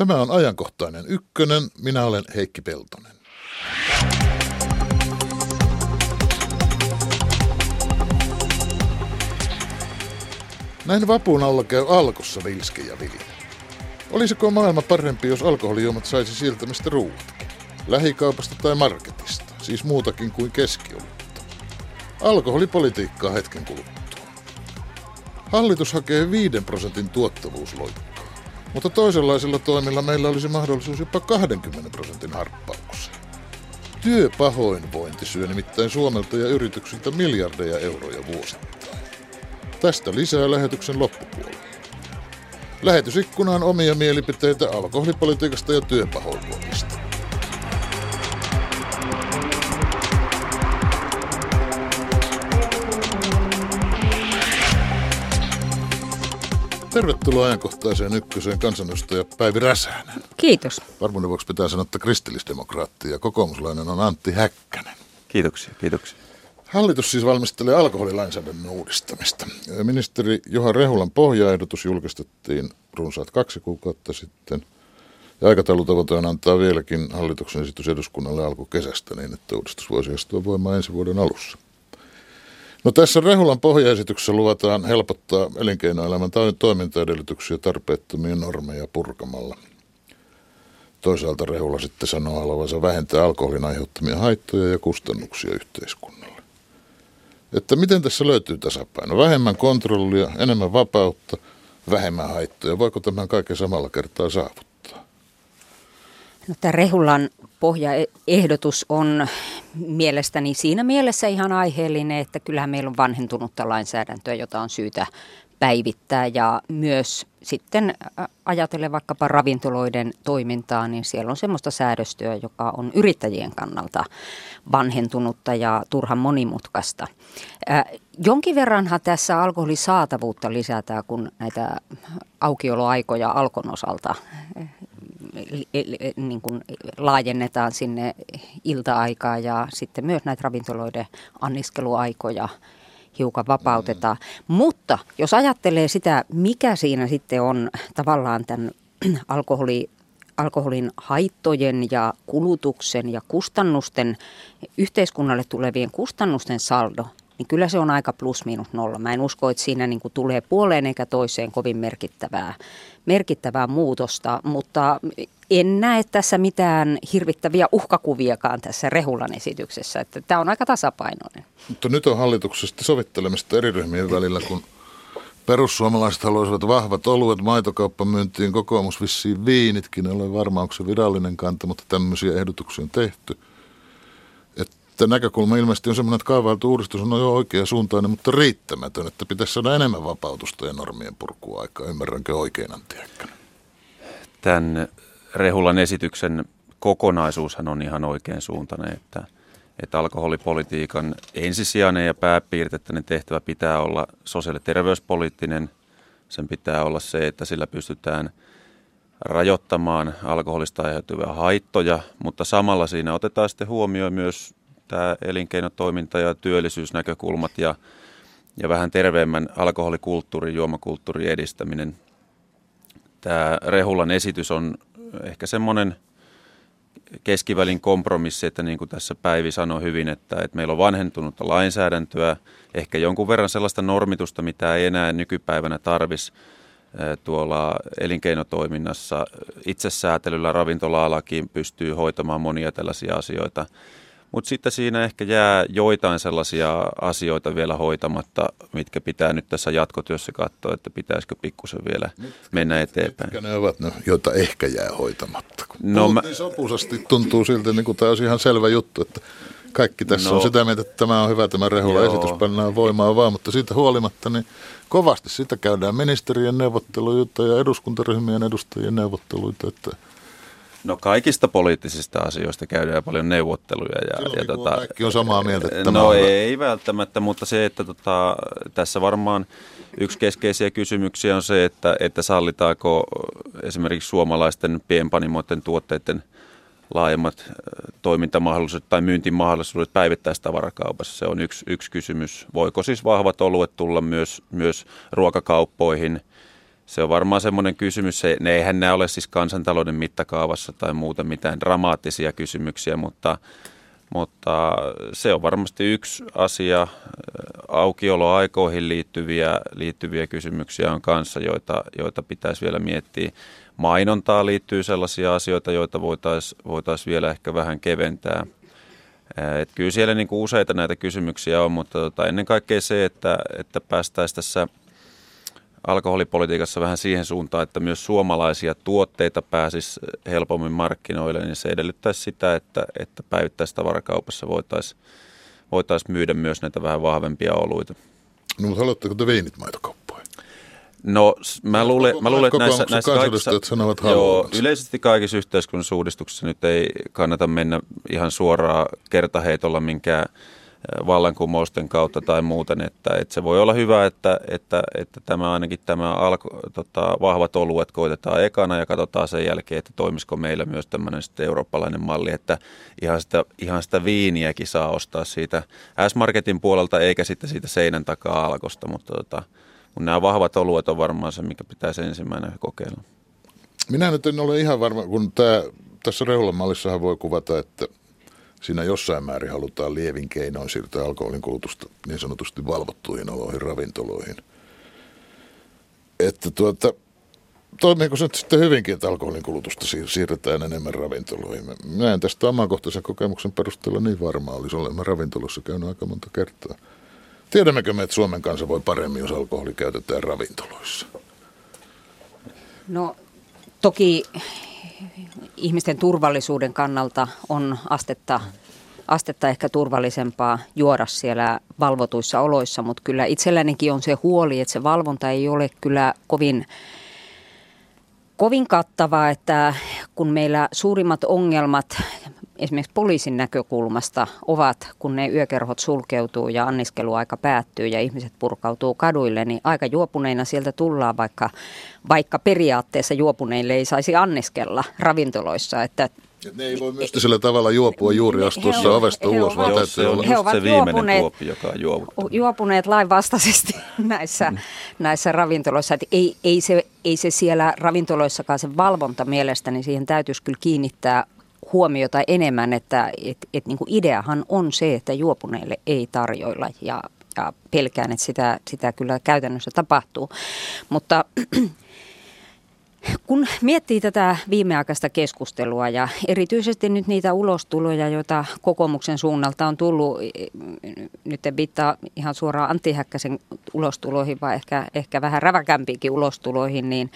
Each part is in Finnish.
Tämä on ajankohtainen ykkönen. Minä olen Heikki Peltonen. Näin vapun alla käy alkossa Vilske ja Vili. Olisiko maailma parempi, jos alkoholijuomat saisi sieltä mistä ruuatkin? Lähikaupasta tai marketista, siis muutakin kuin keskiolutta. Alkoholipolitiikkaa hetken kuluttua. Hallitus hakee 5 prosentin tuottavuusloikkaa, mutta toisenlaisilla toimilla meillä olisi mahdollisuus jopa 20 prosentin harppaukseen. Työpahoinvointi syö nimittäin Suomelta ja yrityksiltä miljardeja euroja vuosittain. Tästä lisää lähetyksen loppupuolella. Lähetysikkunaan omia mielipiteitä alkoholipolitiikasta ja työpahoinvoinnista. Tervetuloa ajankohtaiseen ykköseen kansanedustaja Päivi Räsänen. Kiitos. Varmuuden vuoksi pitää sanoa, että kristillisdemokraatti ja kokoomuslainen on Antti Häkkänen. Kiitoksia, kiitoksia. Hallitus siis valmistelee alkoholilainsäädännön uudistamista. Ministeri Johan Rehulan pohjaehdotus julkistettiin runsaat kaksi kuukautta sitten. Ja aikataulutavoite on antaa vieläkin hallituksen esitys eduskunnalle alkukesästä niin, että uudistus voisi astua voimaan ensi vuoden alussa. No tässä Rehulan pohjaesityksessä luvataan helpottaa elinkeinoelämän toimintaedellytyksiä tarpeettomia normeja purkamalla. Toisaalta Rehula sitten sanoo haluavansa vähentää alkoholin aiheuttamia haittoja ja kustannuksia yhteiskunnalle. Että miten tässä löytyy tasapaino? Vähemmän kontrollia, enemmän vapautta, vähemmän haittoja. Voiko tämän kaiken samalla kertaa saavuttaa? No, tämä Rehulan pohjaehdotus on mielestäni siinä mielessä ihan aiheellinen, että kyllähän meillä on vanhentunutta lainsäädäntöä, jota on syytä päivittää ja myös sitten ajatellen vaikkapa ravintoloiden toimintaa, niin siellä on semmoista säädöstöä, joka on yrittäjien kannalta vanhentunutta ja turhan monimutkaista. jonkin verranhan tässä alkoholisaatavuutta lisätään, kun näitä aukioloaikoja alkon osalta niin kuin laajennetaan sinne ilta-aikaa ja sitten myös näitä ravintoloiden anniskeluaikoja hiukan vapautetaan. Mm. Mutta jos ajattelee sitä, mikä siinä sitten on tavallaan tämän alkoholi, alkoholin haittojen ja kulutuksen ja kustannusten, yhteiskunnalle tulevien kustannusten saldo, niin kyllä se on aika plus miinus nolla. Mä en usko, että siinä niin kuin tulee puoleen eikä toiseen kovin merkittävää, merkittävää muutosta, mutta en näe tässä mitään hirvittäviä uhkakuviakaan tässä Rehulan esityksessä. Että tämä on aika tasapainoinen. Mutta nyt on hallituksesta sovittelemista eri ryhmien välillä, kun perussuomalaiset haluaisivat vahvat oluet maitokauppamyyntiin, kokoomus vissiin viinitkin, en ole varma, onko se virallinen kanta, mutta tämmöisiä ehdotuksia on tehty – sitten näkökulma ilmeisesti on semmoinen, että kaavailtu uudistus on jo oikea suuntainen, mutta riittämätön, että pitäisi saada enemmän vapautusta ja normien purkua aikaa. Ymmärränkö oikein Antti Häkkänen? Tämän Rehulan esityksen kokonaisuushan on ihan oikein suuntainen, että, että alkoholipolitiikan ensisijainen ja pääpiirteinen tehtävä pitää olla sosiaali- ja terveyspoliittinen. Sen pitää olla se, että sillä pystytään rajoittamaan alkoholista aiheutuvia haittoja, mutta samalla siinä otetaan sitten huomioon myös tämä elinkeinotoiminta ja työllisyysnäkökulmat ja, ja vähän terveemmän alkoholikulttuurin, juomakulttuurin edistäminen. Tämä Rehulan esitys on ehkä semmoinen keskivälin kompromissi, että niin kuin tässä Päivi sanoi hyvin, että, että meillä on vanhentunutta lainsäädäntöä, ehkä jonkun verran sellaista normitusta, mitä ei enää nykypäivänä tarvisi tuolla elinkeinotoiminnassa. Itsesäätelyllä ravintola-alakin pystyy hoitamaan monia tällaisia asioita. Mutta sitten siinä ehkä jää joitain sellaisia asioita vielä hoitamatta, mitkä pitää nyt tässä jatkotyössä katsoa, että pitäisikö pikkusen vielä mitkä, mennä eteenpäin. Mitkä ne ovat, ne, joita ehkä jää hoitamatta? Kun no, mä... niin sopusasti tuntuu siltä, niin kuin tämä olisi ihan selvä juttu, että kaikki tässä no, on sitä mieltä, että tämä on hyvä, tämä Rehula joo. esitys pannaan voimaan vaan, mutta siitä huolimatta niin kovasti sitä käydään ministerien neuvotteluita ja eduskuntaryhmien edustajien neuvotteluita, että – No kaikista poliittisista asioista käydään paljon neuvotteluja. Ja, Silloin, ja tota, kaikki on samaa mieltä. Että no ei hyvä. välttämättä, mutta se, että tota, tässä varmaan yksi keskeisiä kysymyksiä on se, että, että sallitaanko esimerkiksi suomalaisten pienpanimoiden tuotteiden laajemmat toimintamahdollisuudet tai myyntimahdollisuudet päivittäistavarakaupassa. Se on yksi, yksi kysymys. Voiko siis vahvat oluet tulla myös, myös ruokakauppoihin – se on varmaan semmoinen kysymys, se, ne eihän nämä ole siis kansantalouden mittakaavassa tai muuta mitään dramaattisia kysymyksiä, mutta, mutta se on varmasti yksi asia. Aukioloaikoihin liittyviä, liittyviä kysymyksiä on kanssa, joita, joita pitäisi vielä miettiä. Mainontaa liittyy sellaisia asioita, joita voitaisiin voitais vielä ehkä vähän keventää. Et kyllä siellä niin kuin useita näitä kysymyksiä on, mutta tota, ennen kaikkea se, että, että päästäisiin tässä – alkoholipolitiikassa vähän siihen suuntaan, että myös suomalaisia tuotteita pääsisi helpommin markkinoille, niin se edellyttäisi sitä, että, että päivittäistavarakaupassa voitaisiin voitais myydä myös näitä vähän vahvempia oluita. No, mutta haluatteko te veinit maitokauppoihin? No mä luulen, mä luulen että näissä, näissä kaikissa, sanovat joo, yleisesti kaikissa yhteiskunnallisissa uudistuksissa nyt ei kannata mennä ihan suoraan kertaheitolla minkään vallankumousten kautta tai muuten, että, että se voi olla hyvä, että, että, että tämä ainakin tämä alko, tota, vahvat oluet koitetaan ekana ja katsotaan sen jälkeen, että toimisiko meillä myös tämmöinen sitten eurooppalainen malli, että ihan sitä, ihan sitä viiniäkin saa ostaa siitä S-Marketin puolelta eikä sitten siitä seinän takaa alkosta, mutta, tota, mutta nämä vahvat oluet on varmaan se, mikä pitäisi ensimmäinen kokeilla. Minä nyt en ole ihan varma, kun tämä, tässä Rehulan mallissahan voi kuvata, että – siinä jossain määrin halutaan lievin keinoin siirtää alkoholin kulutusta niin sanotusti valvottuihin oloihin, ravintoloihin. Että tuota, toimiiko se sitten hyvinkin, että alkoholin kulutusta siirretään enemmän ravintoloihin? Mä en tästä omakohtaisen kokemuksen perusteella niin varma olisi. Olemme ravintolossa käynyt aika monta kertaa. Tiedämmekö me, että Suomen kansa voi paremmin, jos alkoholi käytetään ravintoloissa? No toki ihmisten turvallisuuden kannalta on astetta, astetta ehkä turvallisempaa juoda siellä valvotuissa oloissa, mutta kyllä itsellänikin on se huoli, että se valvonta ei ole kyllä kovin, kovin kattavaa, että kun meillä suurimmat ongelmat esimerkiksi poliisin näkökulmasta ovat, kun ne yökerhot sulkeutuu ja anniskeluaika päättyy ja ihmiset purkautuu kaduille, niin aika juopuneina sieltä tullaan, vaikka, vaikka periaatteessa juopuneille ei saisi anniskella ravintoloissa. Että ne ei voi mystisellä tavalla juopua juuri astuessa he, ovesta he ulos, vaan täytyy olla. He ovat se juopuneet, tuoppi, joka on juopuneet lainvastaisesti näissä, mm. näissä ravintoloissa. Että ei, ei, se, ei se siellä ravintoloissakaan se valvonta mielestäni, niin siihen täytyisi kyllä kiinnittää huomiota enemmän, että et, et niin kuin ideahan on se, että juopuneille ei tarjoilla ja, ja pelkään, että sitä, sitä kyllä käytännössä tapahtuu. Mutta kun miettii tätä viimeaikaista keskustelua ja erityisesti nyt niitä ulostuloja, joita kokoomuksen suunnalta on tullut, nyt en viittaa ihan suoraan Antti Häkkäsen ulostuloihin, vaan ehkä, ehkä vähän räväkämpiinkin ulostuloihin, niin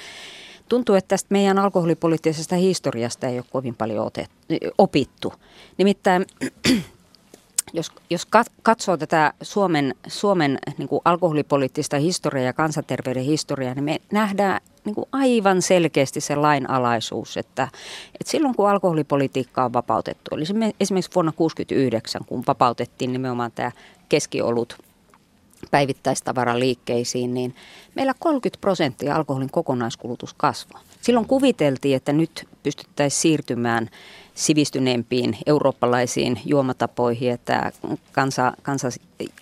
Tuntuu, että tästä meidän alkoholipoliittisesta historiasta ei ole kovin paljon otet, opittu. Nimittäin jos, jos katsoo tätä Suomen, Suomen niin kuin alkoholipoliittista historiaa ja kansanterveyden historiaa, niin me nähdään niin kuin aivan selkeästi se lainalaisuus, että, että silloin kun alkoholipolitiikka on vapautettu, eli esimerkiksi vuonna 1969, kun vapautettiin nimenomaan tämä keskiolut päivittäistavaraliikkeisiin, niin meillä 30 prosenttia alkoholin kokonaiskulutus kasvoi. Silloin kuviteltiin, että nyt pystyttäisiin siirtymään sivistyneempiin eurooppalaisiin juomatapoihin, että kansa, kansa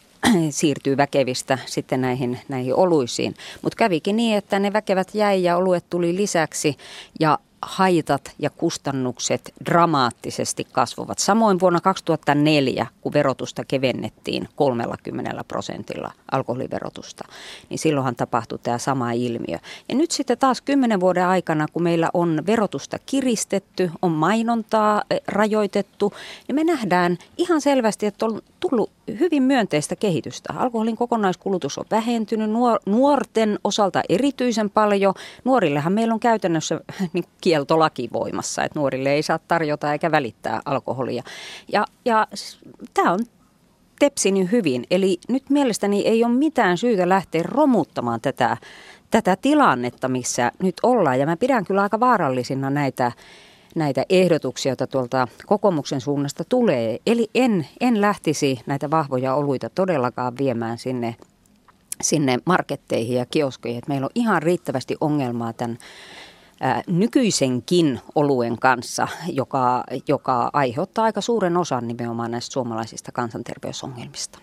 siirtyy väkevistä sitten näihin, näihin oluisiin. Mutta kävikin niin, että ne väkevät jäi ja oluet tuli lisäksi ja haitat ja kustannukset dramaattisesti kasvavat. Samoin vuonna 2004, kun verotusta kevennettiin 30 prosentilla alkoholiverotusta, niin silloinhan tapahtui tämä sama ilmiö. Ja nyt sitten taas kymmenen vuoden aikana, kun meillä on verotusta kiristetty, on mainontaa eh, rajoitettu, niin me nähdään ihan selvästi, että on tullut hyvin myönteistä kehitystä. Alkoholin kokonaiskulutus on vähentynyt nuorten osalta erityisen paljon. Nuorillehan meillä on käytännössä niin kieltolaki voimassa, että nuorille ei saa tarjota eikä välittää alkoholia. Ja, ja tämä on tepsini hyvin. Eli nyt mielestäni ei ole mitään syytä lähteä romuttamaan tätä, tätä tilannetta, missä nyt ollaan. Ja mä pidän kyllä aika vaarallisina näitä näitä ehdotuksia, joita tuolta kokoomuksen suunnasta tulee. Eli en, en lähtisi näitä vahvoja oluita todellakaan viemään sinne, sinne marketteihin ja kioskeihin. Et meillä on ihan riittävästi ongelmaa tämän nykyisenkin oluen kanssa, joka, joka aiheuttaa aika suuren osan nimenomaan näistä suomalaisista kansanterveysongelmista.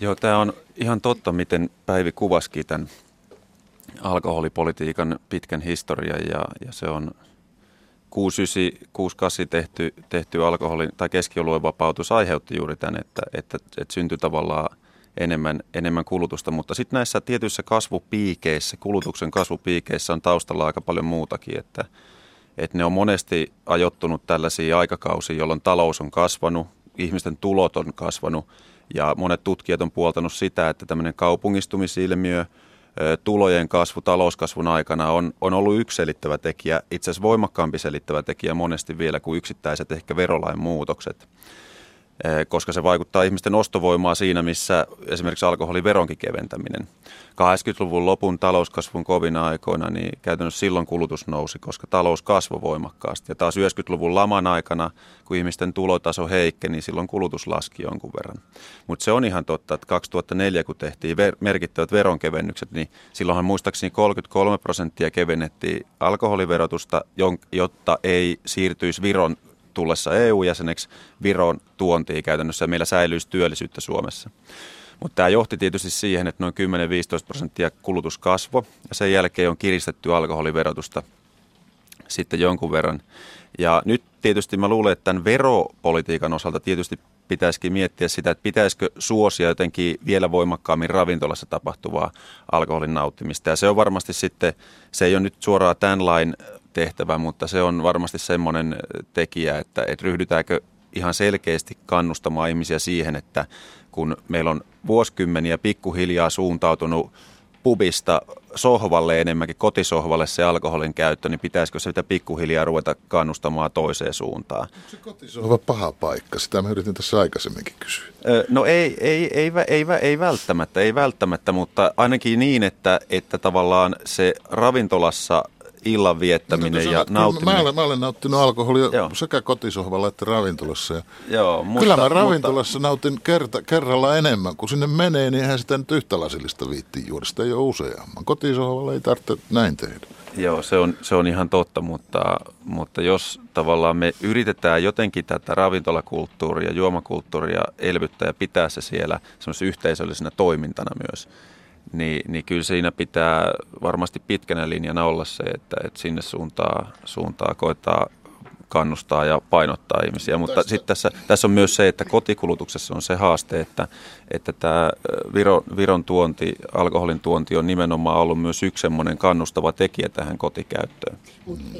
Joo, tämä on ihan totta, miten Päivi kuvasikin tämän alkoholipolitiikan pitkän historian ja, ja se on 69-68 tehty, tehty alkoholin tai keskioluen vapautus aiheutti juuri tämän, että, että, että syntyi tavallaan enemmän, enemmän kulutusta. Mutta sitten näissä tietyissä kasvupiikeissä, kulutuksen kasvupiikeissä on taustalla aika paljon muutakin, että, että ne on monesti ajoittunut tällaisiin aikakausiin, jolloin talous on kasvanut, ihmisten tulot on kasvanut ja monet tutkijat on puoltanut sitä, että tämmöinen kaupungistumisilmiö, tulojen kasvu talouskasvun aikana on, on ollut yksi selittävä tekijä, itse asiassa voimakkaampi selittävä tekijä monesti vielä kuin yksittäiset ehkä verolain muutokset. Eh, koska se vaikuttaa ihmisten ostovoimaa siinä, missä esimerkiksi alkoholiveronkin keventäminen. 80-luvun lopun talouskasvun kovina aikoina, niin käytännössä silloin kulutus nousi, koska talous kasvoi voimakkaasti. Ja taas 90-luvun laman aikana, kun ihmisten tulotaso heikkeni, niin silloin kulutus laski jonkun verran. Mutta se on ihan totta, että 2004, kun tehtiin ver- merkittävät veronkevennykset, niin silloinhan muistaakseni 33 prosenttia kevennettiin alkoholiverotusta, jotta ei siirtyisi Viron tullessa EU-jäseneksi Viron tuontiin käytännössä ja meillä säilyisi työllisyyttä Suomessa. Mutta tämä johti tietysti siihen, että noin 10-15 prosenttia kulutus kasvoi ja sen jälkeen on kiristetty alkoholiverotusta sitten jonkun verran. Ja nyt tietysti mä luulen, että tämän veropolitiikan osalta tietysti pitäisikin miettiä sitä, että pitäisikö suosia jotenkin vielä voimakkaammin ravintolassa tapahtuvaa alkoholin nauttimista. Ja se on varmasti sitten, se ei ole nyt suoraan tämän lain tehtävä, mutta se on varmasti semmoinen tekijä, että, että ryhdytäänkö ihan selkeästi kannustamaan ihmisiä siihen, että kun meillä on vuosikymmeniä pikkuhiljaa suuntautunut pubista sohvalle enemmänkin kotisohvalle se alkoholin käyttö, niin pitäisikö sitä pikkuhiljaa ruveta kannustamaan toiseen suuntaan? Onko se kotisohva paha paikka? Sitä mä yritin tässä aikaisemminkin kysyä. No ei, ei, ei, ei, ei välttämättä, ei välttämättä, mutta ainakin niin, että, että tavallaan se ravintolassa illan viettäminen no, ja nauttiminen. Mä olen, mä olen nauttinut alkoholia Joo. sekä kotisohvalla että ravintolassa. Ja Joo, mutta, kyllä mä ravintolassa mutta... nautin kerta, kerralla enemmän. Kun sinne menee, niin eihän sitä nyt yhtä lasillista viittiin juoda. Sitä ei ole useamman. Kotisohvalla ei tarvitse näin tehdä. Joo, se on, se on ihan totta, mutta, mutta jos tavallaan me yritetään jotenkin tätä ravintolakulttuuria, juomakulttuuria elvyttää ja pitää se siellä semmoisena yhteisöllisenä toimintana myös, niin, niin kyllä siinä pitää varmasti pitkänä linjana olla se, että, että sinne suuntaa, suuntaa koetaan kannustaa ja painottaa ihmisiä. Mutta sitten tässä, tässä on myös se, että kotikulutuksessa on se haaste, että, että tämä Viron, Viron tuonti, alkoholin tuonti on nimenomaan ollut myös yksi semmoinen kannustava tekijä tähän kotikäyttöön.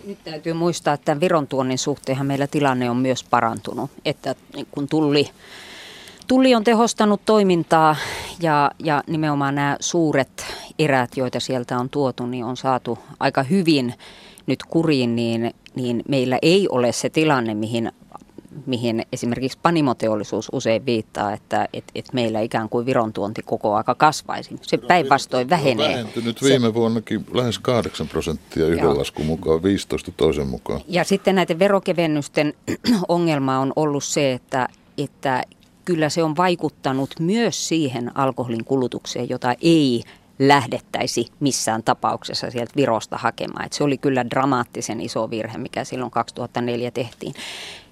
Nyt täytyy muistaa, että Viron tuonnin suhteenhan meillä tilanne on myös parantunut, että kun tuli Tulli on tehostanut toimintaa ja, ja nimenomaan nämä suuret erät, joita sieltä on tuotu, niin on saatu aika hyvin nyt kuriin, niin, niin meillä ei ole se tilanne, mihin mihin esimerkiksi panimoteollisuus usein viittaa, että et, et meillä ikään kuin Viron tuonti koko aika kasvaisi. Se päinvastoin vähenee. On vähentynyt viime se, vuonnakin lähes 8 prosenttia yhden joo. laskun mukaan, 15 toisen mukaan. Ja sitten näiden verokevennysten ongelma on ollut se, että, että kyllä se on vaikuttanut myös siihen alkoholin kulutukseen, jota ei lähdettäisi missään tapauksessa sieltä Virosta hakemaan. Et se oli kyllä dramaattisen iso virhe, mikä silloin 2004 tehtiin.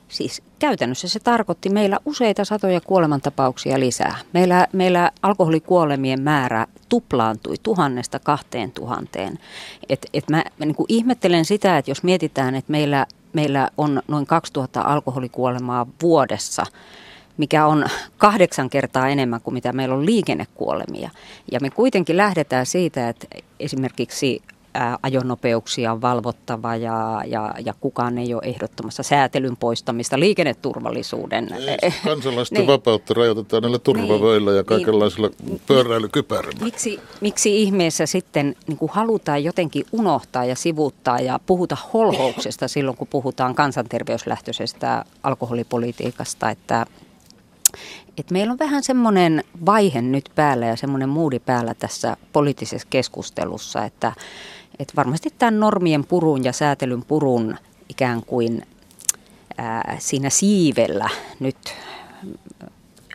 Siis käytännössä se tarkoitti meillä useita satoja kuolemantapauksia lisää. Meillä, meillä alkoholikuolemien määrä tuplaantui tuhannesta kahteen tuhanteen. Et, et mä, mä niin ihmettelen sitä, että jos mietitään, että meillä, meillä on noin 2000 alkoholikuolemaa vuodessa – mikä on kahdeksan kertaa enemmän kuin mitä meillä on liikennekuolemia. Ja me kuitenkin lähdetään siitä, että esimerkiksi ajonopeuksia on valvottava ja, ja, ja kukaan ei ole ehdottomassa säätelyn poistamista liikenneturvallisuuden. Ei, kansalaisten niin. vapautta rajoitetaan näillä turvavöillä niin, ja kaikenlaisilla niin, pyöräilykypärillä. Miksi, miksi ihmeessä sitten niin kuin halutaan jotenkin unohtaa ja sivuuttaa ja puhuta holhouksesta silloin, kun puhutaan kansanterveyslähtöisestä alkoholipolitiikasta, että et meillä on vähän semmoinen vaihe nyt päällä ja semmoinen muudi päällä tässä poliittisessa keskustelussa, että, että varmasti tämän normien purun ja säätelyn purun ikään kuin ää, siinä siivellä nyt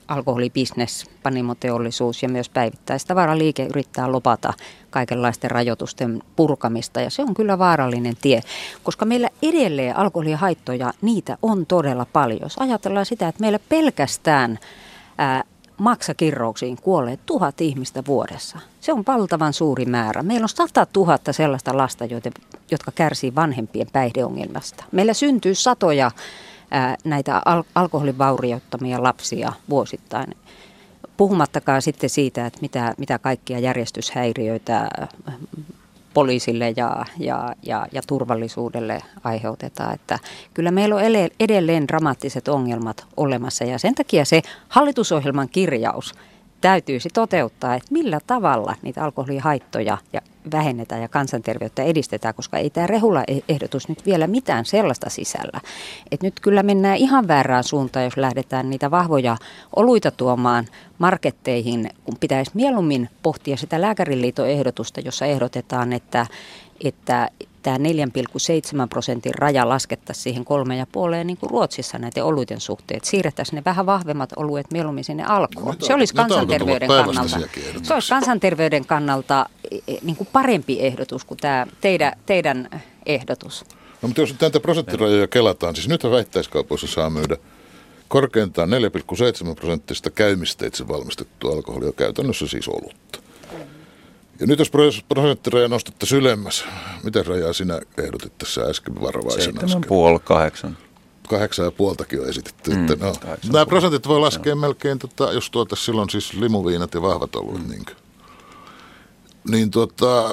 alkoholibisnes, panimoteollisuus ja myös päivittäistavaraliike yrittää lopata kaikenlaisten rajoitusten purkamista ja se on kyllä vaarallinen tie, koska meillä edelleen alkoholihaittoja, niitä on todella paljon. Jos ajatellaan sitä, että meillä pelkästään ää, maksakirrouksiin kuolee tuhat ihmistä vuodessa. Se on valtavan suuri määrä. Meillä on 100 000 sellaista lasta, joiden, jotka kärsii vanhempien päihdeongelmasta. Meillä syntyy satoja ää, näitä al- alkoholin vaurioittamia lapsia vuosittain. Puhumattakaan sitten siitä, että mitä, mitä kaikkia järjestyshäiriöitä poliisille ja, ja, ja, ja turvallisuudelle aiheutetaan. Että kyllä meillä on edelleen dramaattiset ongelmat olemassa ja sen takia se hallitusohjelman kirjaus täytyisi toteuttaa, että millä tavalla niitä alkoholihaittoja ja vähennetään ja kansanterveyttä edistetään, koska ei tämä Rehula-ehdotus nyt vielä mitään sellaista sisällä. Et nyt kyllä mennään ihan väärään suuntaan, jos lähdetään niitä vahvoja oluita tuomaan marketteihin, kun pitäisi mieluummin pohtia sitä lääkäriliiton ehdotusta, jossa ehdotetaan, että, että tämä 4,7 prosentin raja laskettaisiin siihen kolme ja puoleen niin kuin Ruotsissa näiden oluiden suhteet. Siirrettäisiin ne vähän vahvemmat oluet mieluummin sinne alkoon. No, se olisi kansanterveyden kannalta. Se olisi kansanterveyden kannalta niin kuin parempi ehdotus kuin tämä teidän, teidän ehdotus. No, mutta jos näitä prosenttirajoja kelataan, siis nyt väittäiskaupoissa saa myydä korkeintaan 4,7 prosenttista käymisteitse valmistettua alkoholia, käytännössä siis olutta. Ja nyt jos prosenttiraja nostettaisiin ylemmäs, miten rajaa sinä ehdotit tässä äsken varovaisena? 7,5, Kahdeksan ja puoltakin on esitetty. Mm, että no, nämä prosentit voi laskea Joo. melkein, tota, jos tuota, silloin siis limuviinat ja vahvat oluet. Mm. Niin, niin tuota,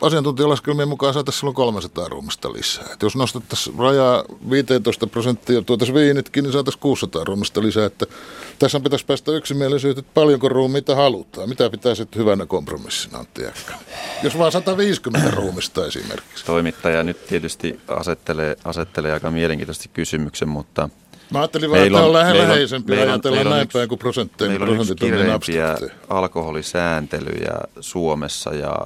asiantuntijalaskelmien mukaan saataisiin silloin 300 ruumista lisää. Et jos nostettaisiin rajaa 15 prosenttia tuotaisiin viinitkin, niin saataisiin 600 ruumista lisää. Että tässä pitäisi päästä yksimielisyyteen, että paljonko ruumiita halutaan. Mitä pitäisi sitten hyvänä kompromissina, Antti Jos vaan 150 ruumista esimerkiksi. Toimittaja nyt tietysti asettelee, asettelee aika mielenkiintoisesti kysymyksen, mutta Mä ajattelin vaan, että on, on läheisempi meillä ajatella näin päin kuin prosentteja. Meillä on yksi kireimpiä alkoholisääntelyjä Suomessa ja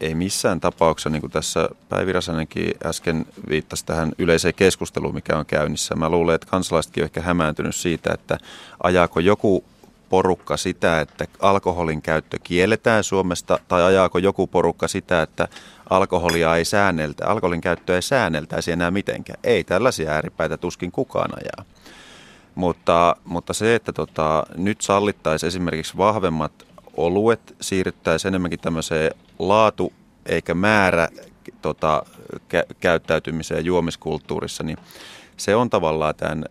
ei missään tapauksessa, niin kuin tässä Päivi Räsänenkin äsken viittasi tähän yleiseen keskusteluun, mikä on käynnissä. Mä luulen, että kansalaisetkin on ehkä hämääntynyt siitä, että ajaako joku porukka sitä, että alkoholin käyttö kielletään Suomesta, tai ajaako joku porukka sitä, että alkoholia ei säänneltä, alkoholin käyttöä ei säänneltäisi enää mitenkään. Ei tällaisia ääripäitä tuskin kukaan ajaa. Mutta, mutta se, että tota, nyt sallittaisiin esimerkiksi vahvemmat oluet, siirryttäisiin enemmänkin tämmöiseen laatu eikä määrä tota, kä- käyttäytymiseen juomiskulttuurissa, niin se on tavallaan tämän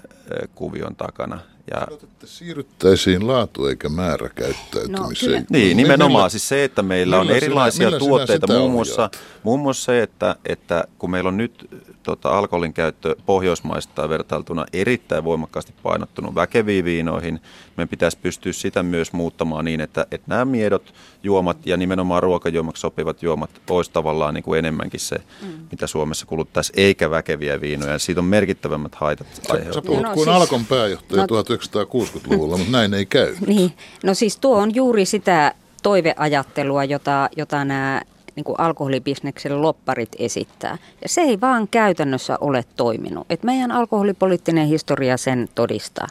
kuvion takana. Ja... siirryttäisiin laatu eikä määrä käyttäytymiseen. No, niin, nimenomaan. Siis se, että meillä on erilaisia sinä, tuotteita, muun muassa, muun muassa se, että, että kun meillä on nyt tota, alkoholin käyttö Pohjoismaista vertailtuna erittäin voimakkaasti painottunut väkeviin viinoihin. Meidän pitäisi pystyä sitä myös muuttamaan niin, että, että nämä miedot juomat ja nimenomaan ruokajuomaksi sopivat juomat olisi tavallaan niin kuin enemmänkin se, mm. mitä Suomessa kuluttaisi, eikä väkeviä viinoja. Siitä on merkittävämmät haitat aiheutua. Sä puhut no, kuin siis, Alkon pääjohtaja no, 1960-luvulla, mutta näin ei käy. Niin, no siis tuo on juuri sitä toiveajattelua, jota, jota nämä niin kuin alkoholibisneksen lopparit esittää. Ja se ei vaan käytännössä ole toiminut. Et meidän alkoholipoliittinen historia sen todistaa.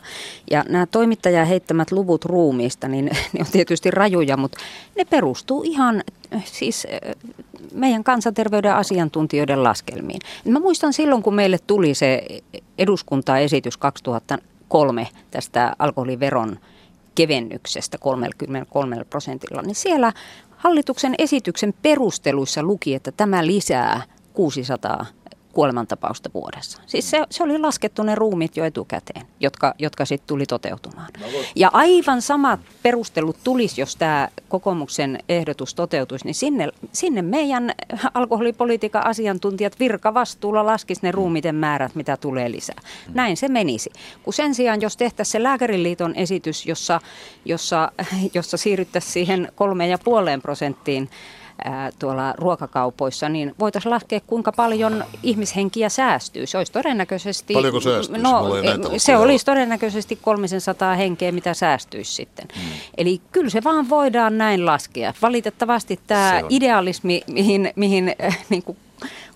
Ja nämä toimittajan heittämät luvut ruumiista, niin ne on tietysti rajuja, mutta ne perustuu ihan siis meidän kansanterveyden asiantuntijoiden laskelmiin. Mä muistan silloin, kun meille tuli se eduskuntaesitys 2003 tästä alkoholiveron kevennyksestä 33 prosentilla, niin siellä Hallituksen esityksen perusteluissa luki, että tämä lisää 600 kuolemantapausta vuodessa. Siis se, se oli laskettu ne ruumit jo etukäteen, jotka, jotka sitten tuli toteutumaan. Ja aivan samat perustelut tulisi, jos tämä kokoomuksen ehdotus toteutuisi, niin sinne, sinne meidän alkoholipolitiikan asiantuntijat virkavastuulla laskisi ne ruumiten määrät, mitä tulee lisää. Näin se menisi. Kun sen sijaan, jos tehtäisiin se lääkäriliiton esitys, jossa, jossa, jossa siirryttäisiin siihen kolmeen ja puoleen prosenttiin, tuolla ruokakaupoissa, niin voitaisiin laskea, kuinka paljon ihmishenkiä säästyy. Se olisi todennäköisesti... Paljonko säästyisi? No, se olisi todennäköisesti 300 henkeä, mitä säästyisi sitten. Hmm. Eli kyllä se vaan voidaan näin laskea. Valitettavasti tämä idealismi, mihin, mihin äh, niin kuin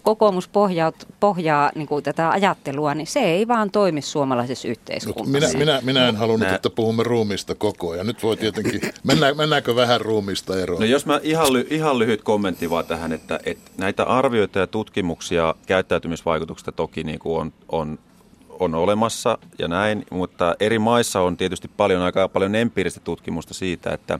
kokoomus pohjaa, pohjaa niin kuin tätä ajattelua, niin se ei vaan toimi suomalaisessa yhteiskunnassa. Minä, minä, minä en halunnut, että puhumme ruumista koko ajan. Nyt voi tietenkin, mennään, mennäänkö vähän ruumista eroon? No jos mä ihan, ly, ihan lyhyt kommentti vaan tähän, että, että näitä arvioita ja tutkimuksia käyttäytymisvaikutuksista toki niin kuin on, on on olemassa ja näin, mutta eri maissa on tietysti paljon aika paljon empiiristä tutkimusta siitä, että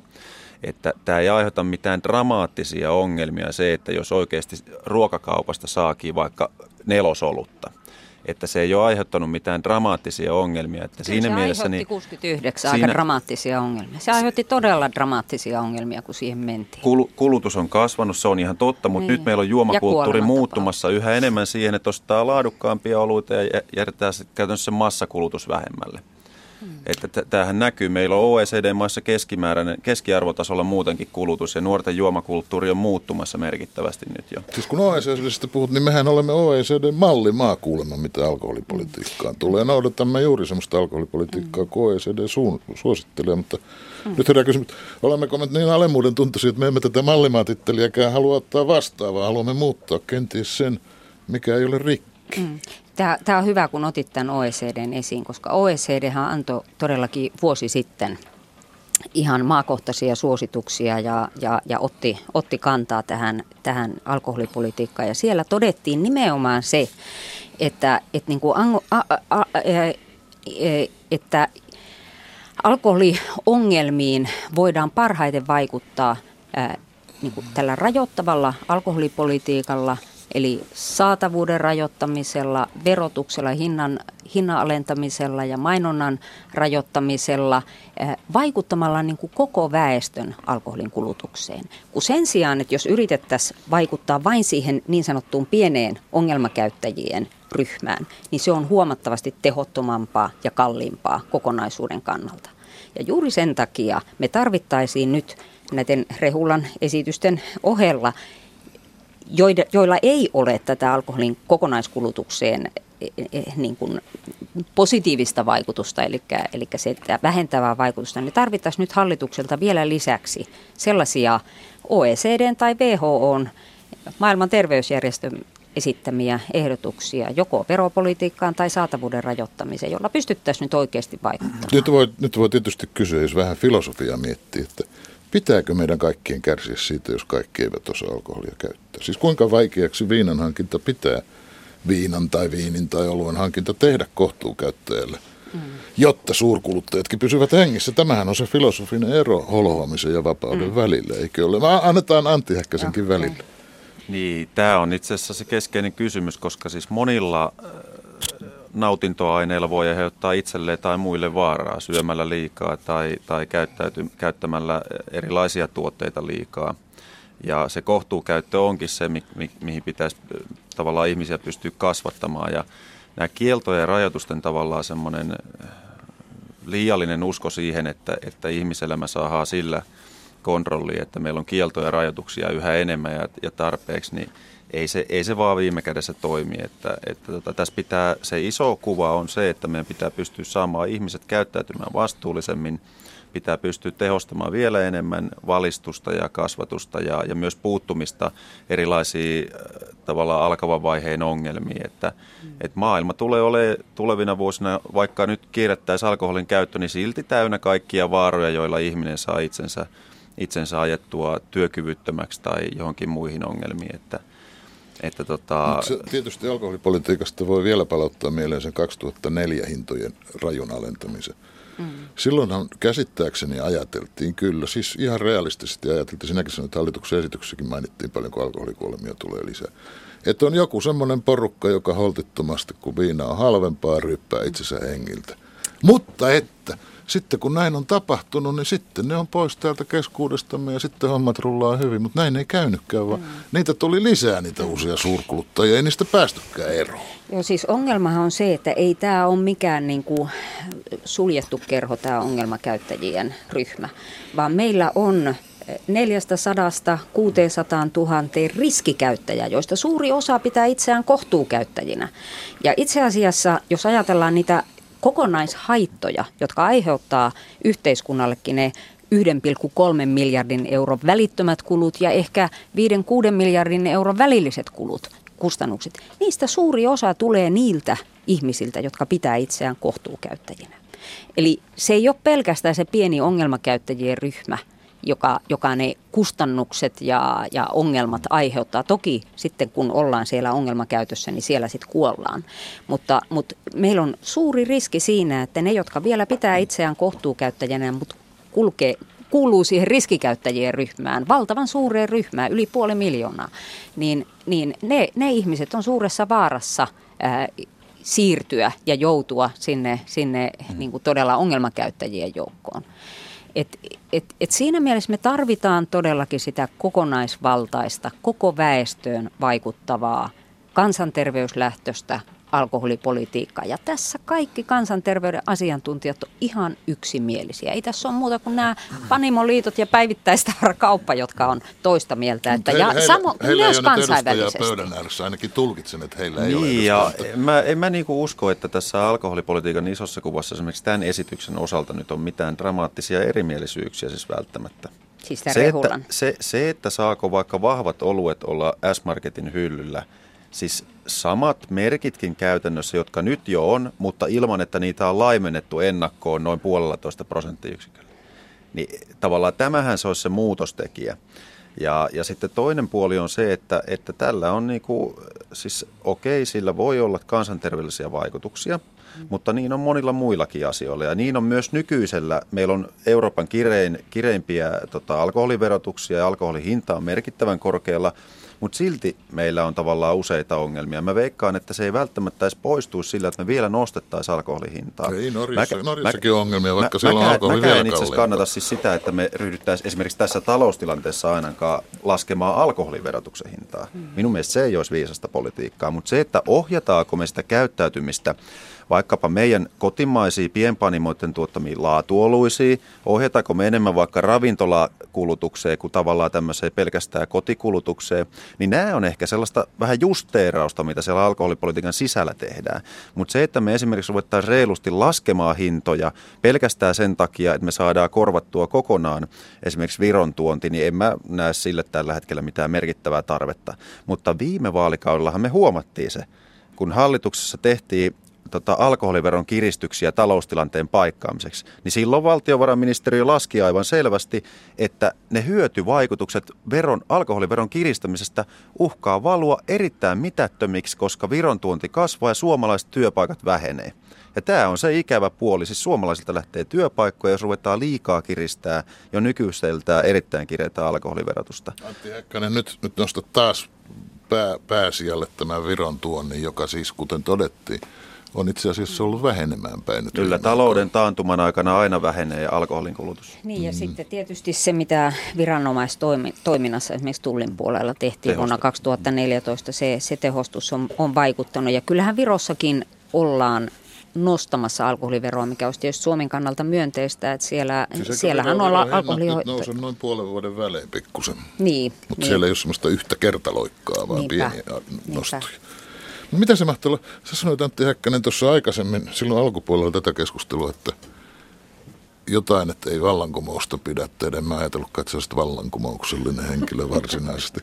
että tämä ei aiheuta mitään dramaattisia ongelmia se, että jos oikeasti ruokakaupasta saakin vaikka nelosolutta, että se ei ole aiheuttanut mitään dramaattisia ongelmia. Että siinä se mielessä, aiheutti niin, 69 siinä, aika dramaattisia ongelmia. Se aiheutti todella dramaattisia ongelmia, kun siihen mentiin. Kul, kulutus on kasvanut, se on ihan totta, mutta niin. nyt meillä on juomakulttuuri muuttumassa yhä enemmän siihen, että ostaa laadukkaampia oluita ja jätetään käytännössä massakulutus vähemmälle. Hmm. Että tämähän näkyy. Meillä on OECD-maissa keskimääräinen, keskiarvotasolla muutenkin kulutus ja nuorten juomakulttuuri on muuttumassa merkittävästi nyt jo. Siis kun OECDstä puhut, niin mehän olemme OECD-mallimaa kuulemma, mitä alkoholipolitiikkaan tulee. Noudatamme juuri sellaista alkoholipolitiikkaa hmm. kuin OECD suosittelee, mutta hmm. nyt herää kysymys, olemmeko me niin alemmuuden tuntuisia, että me emme tätä mallimaatittelijäkään halua ottaa vastaan, vaan haluamme muuttaa kenties sen, mikä ei ole rikki. Mm. Tämä, tämä on hyvä, kun otit tämän OECDn esiin, koska OECD antoi todellakin vuosi sitten ihan maakohtaisia suosituksia ja, ja, ja otti, otti kantaa tähän, tähän alkoholipolitiikkaan. Ja siellä todettiin nimenomaan se, että, että, niin kuin ango, a, a, a, että alkoholiongelmiin voidaan parhaiten vaikuttaa ää, niin kuin tällä rajoittavalla alkoholipolitiikalla – Eli saatavuuden rajoittamisella, verotuksella, hinnan, hinnan alentamisella ja mainonnan rajoittamisella eh, vaikuttamalla niin kuin koko väestön alkoholin kulutukseen. Kun sen sijaan, että jos yritettäisiin vaikuttaa vain siihen niin sanottuun pieneen ongelmakäyttäjien ryhmään, niin se on huomattavasti tehottomampaa ja kalliimpaa kokonaisuuden kannalta. Ja juuri sen takia me tarvittaisiin nyt näiden Rehulan esitysten ohella joilla ei ole tätä alkoholin kokonaiskulutukseen e, e, niin kuin positiivista vaikutusta, eli, eli se että vähentävää vaikutusta, niin tarvittaisiin nyt hallitukselta vielä lisäksi sellaisia OECD tai WHO, maailman terveysjärjestön esittämiä ehdotuksia joko veropolitiikkaan tai saatavuuden rajoittamiseen, jolla pystyttäisiin nyt oikeasti vaikuttamaan. Nyt voi, nyt voi tietysti kysyä, jos vähän filosofiaa miettii, että Pitääkö meidän kaikkien kärsiä siitä, jos kaikki eivät osaa alkoholia käyttää? Siis kuinka vaikeaksi viinan hankinta pitää viinan tai viinin tai oluen hankinta tehdä kohtuukäyttäjälle, mm. jotta suurkuluttajatkin pysyvät hengissä. Tämähän on se filosofinen ero holhoamisen ja vapauden mm. välillä, eikö ole? Mä annetaan Antti Häkkäsenkin okay. välillä. Niin, tämä on itse asiassa se keskeinen kysymys, koska siis monilla nautintoaineilla voi aiheuttaa itselleen tai muille vaaraa syömällä liikaa tai, tai käyttäyty, käyttämällä erilaisia tuotteita liikaa. Ja se kohtuukäyttö onkin se, mi, mi, mihin pitäisi tavallaan ihmisiä pystyä kasvattamaan. Ja nämä kieltojen ja rajoitusten tavallaan semmoinen liiallinen usko siihen, että, että ihmiselämä saa sillä kontrolli, että meillä on kieltoja ja rajoituksia yhä enemmän ja, ja tarpeeksi, niin – ei se, ei se vaan viime kädessä toimi. Että, että tota, tässä pitää, se iso kuva on se, että meidän pitää pystyä saamaan ihmiset käyttäytymään vastuullisemmin, pitää pystyä tehostamaan vielä enemmän valistusta ja kasvatusta ja, ja myös puuttumista erilaisiin äh, tavallaan alkavan vaiheen ongelmiin. Että, mm. että maailma tulee olemaan tulevina vuosina, vaikka nyt kiirettäisiin alkoholin käyttö, niin silti täynnä kaikkia vaaroja, joilla ihminen saa itsensä, itsensä ajettua työkyvyttömäksi tai johonkin muihin ongelmiin. Että, että tota... se, tietysti alkoholipolitiikasta voi vielä palauttaa mieleen sen 2004 hintojen rajun alentamisen. Mm. Silloinhan käsittääkseni ajateltiin kyllä, siis ihan realistisesti ajateltiin, sinäkin sanoit, että hallituksen esityksessäkin mainittiin paljon, kun alkoholikuolemia tulee lisää. Että on joku semmoinen porukka, joka holtittomasti, kun viina on halvempaa, ryppää itsensä hengiltä. Mutta että sitten kun näin on tapahtunut, niin sitten ne on pois täältä keskuudestamme ja sitten hommat rullaa hyvin. Mutta näin ei käynytkään, vaan mm. niitä tuli lisää niitä uusia suurkuluttajia, ei niistä päästykään eroon. Joo, siis ongelmahan on se, että ei tämä ole mikään niin kuin suljettu kerho tämä ongelmakäyttäjien ryhmä, vaan meillä on 400 600 000 riskikäyttäjää, joista suuri osa pitää itseään kohtuukäyttäjinä. Ja itse asiassa, jos ajatellaan niitä kokonaishaittoja, jotka aiheuttaa yhteiskunnallekin ne 1,3 miljardin euron välittömät kulut ja ehkä 5-6 miljardin euron välilliset kulut, kustannukset. Niistä suuri osa tulee niiltä ihmisiltä, jotka pitää itseään kohtuukäyttäjinä. Eli se ei ole pelkästään se pieni ongelmakäyttäjien ryhmä, joka, joka ne kustannukset ja, ja ongelmat aiheuttaa. Toki sitten kun ollaan siellä ongelmakäytössä, niin siellä sitten kuollaan. Mutta, mutta meillä on suuri riski siinä, että ne, jotka vielä pitää itseään kohtuukäyttäjänä, mutta kulkee, kuuluu siihen riskikäyttäjien ryhmään, valtavan suureen ryhmään, yli puoli miljoonaa, niin, niin ne, ne ihmiset on suuressa vaarassa ää, siirtyä ja joutua sinne, sinne mm. niin kuin todella ongelmakäyttäjien joukkoon. Et, et, et siinä mielessä me tarvitaan todellakin sitä kokonaisvaltaista, koko väestöön vaikuttavaa, kansanterveyslähtöstä alkoholipolitiikkaa. Ja tässä kaikki kansanterveyden asiantuntijat on ihan yksimielisiä. Ei tässä ole muuta kuin nämä panimoliitot ja päivittäistavarakauppa, jotka on toista mieltä. Että heillä, ja samo, heillä myös ei kansainvälisesti. pöydän ääressä, ainakin tulkitsen, että heillä ei niin, ole ja mä, en mä niinku usko, että tässä alkoholipolitiikan isossa kuvassa esimerkiksi tämän esityksen osalta nyt on mitään dramaattisia erimielisyyksiä siis välttämättä. Siis Se että, se, se, että saako vaikka vahvat oluet olla S-Marketin hyllyllä, siis samat merkitkin käytännössä, jotka nyt jo on, mutta ilman, että niitä on laimennettu ennakkoon noin puolella prosenttiyksiköllä. Niin tavallaan tämähän se olisi se muutostekijä. Ja, ja sitten toinen puoli on se, että, että tällä on niinku, siis okei, sillä voi olla kansanterveellisiä vaikutuksia, mutta niin on monilla muillakin asioilla. Ja niin on myös nykyisellä, meillä on Euroopan kirein, kireimpiä tota, alkoholiverotuksia ja alkoholihinta on merkittävän korkealla, mutta silti meillä on tavallaan useita ongelmia. Mä veikkaan, että se ei välttämättä edes poistuisi sillä, että me vielä nostettaisiin alkoholihintaa. Ei, Norjassa, Mäkä- Norjassakin on ongelmia, vaikka mä, siellä on mäkään- alkoholi mäkään vielä en itse asiassa kannata siis sitä, että me ryhdyttäisiin esimerkiksi tässä taloustilanteessa ainakaan laskemaan alkoholiverotuksen hintaa. Minun mielestä se ei olisi viisasta politiikkaa, mutta se, että ohjataanko me sitä käyttäytymistä vaikkapa meidän kotimaisiin pienpanimoiden tuottamiin laatuoluisiin, ohjataanko me enemmän vaikka ravintolakulutukseen kuin tavallaan tämmöiseen pelkästään kotikulutukseen, niin nämä on ehkä sellaista vähän justeerausta, mitä siellä alkoholipolitiikan sisällä tehdään. Mutta se, että me esimerkiksi ruvettaisiin reilusti laskemaan hintoja pelkästään sen takia, että me saadaan korvattua kokonaan esimerkiksi Viron tuonti, niin en mä näe sille tällä hetkellä mitään merkittävää tarvetta. Mutta viime vaalikaudellahan me huomattiin se, kun hallituksessa tehtiin tota, alkoholiveron kiristyksiä taloustilanteen paikkaamiseksi, niin silloin valtiovarainministeriö laski aivan selvästi, että ne hyötyvaikutukset veron, alkoholiveron kiristämisestä uhkaa valua erittäin mitättömiksi, koska Viron tuonti kasvaa ja suomalaiset työpaikat vähenee. Ja tämä on se ikävä puoli. Siis suomalaisilta lähtee työpaikkoja, jos ruvetaan liikaa kiristää jo nykyiseltä erittäin kireitä alkoholiverotusta. Antti Häkkänen, nyt, nyt nostat taas pää, pääsijalle tämän Viron tuonnin, joka siis, kuten todettiin, on itse asiassa ollut vähenemään päin. Nyt Kyllä talouden taantuman aikana aina vähenee alkoholin kulutus. Niin ja mm. sitten tietysti se, mitä viranomaistoiminnassa esimerkiksi Tullin puolella tehtiin Tehostus. vuonna 2014, se, se tehostus on, on vaikuttanut. Ja kyllähän Virossakin ollaan nostamassa alkoholiveroa, mikä olisi tietysti Suomen kannalta myönteistä, että siellä, Siis siellähän on alkoholi... nyt nousee noin puolen vuoden välein pikkusen. Niin, Mutta niin. siellä ei ole semmoista yhtä kertaloikkaa, vaan Niinpä. pieniä Niinpä. nostoja. No mitä se mahtaa olla? Sä sanoit Antti Häkkänen tuossa aikaisemmin, silloin alkupuolella tätä keskustelua, että jotain, että ei vallankumousta pidä tehdä. Mä ajatellutkaan, että olisi vallankumouksellinen henkilö varsinaisesti,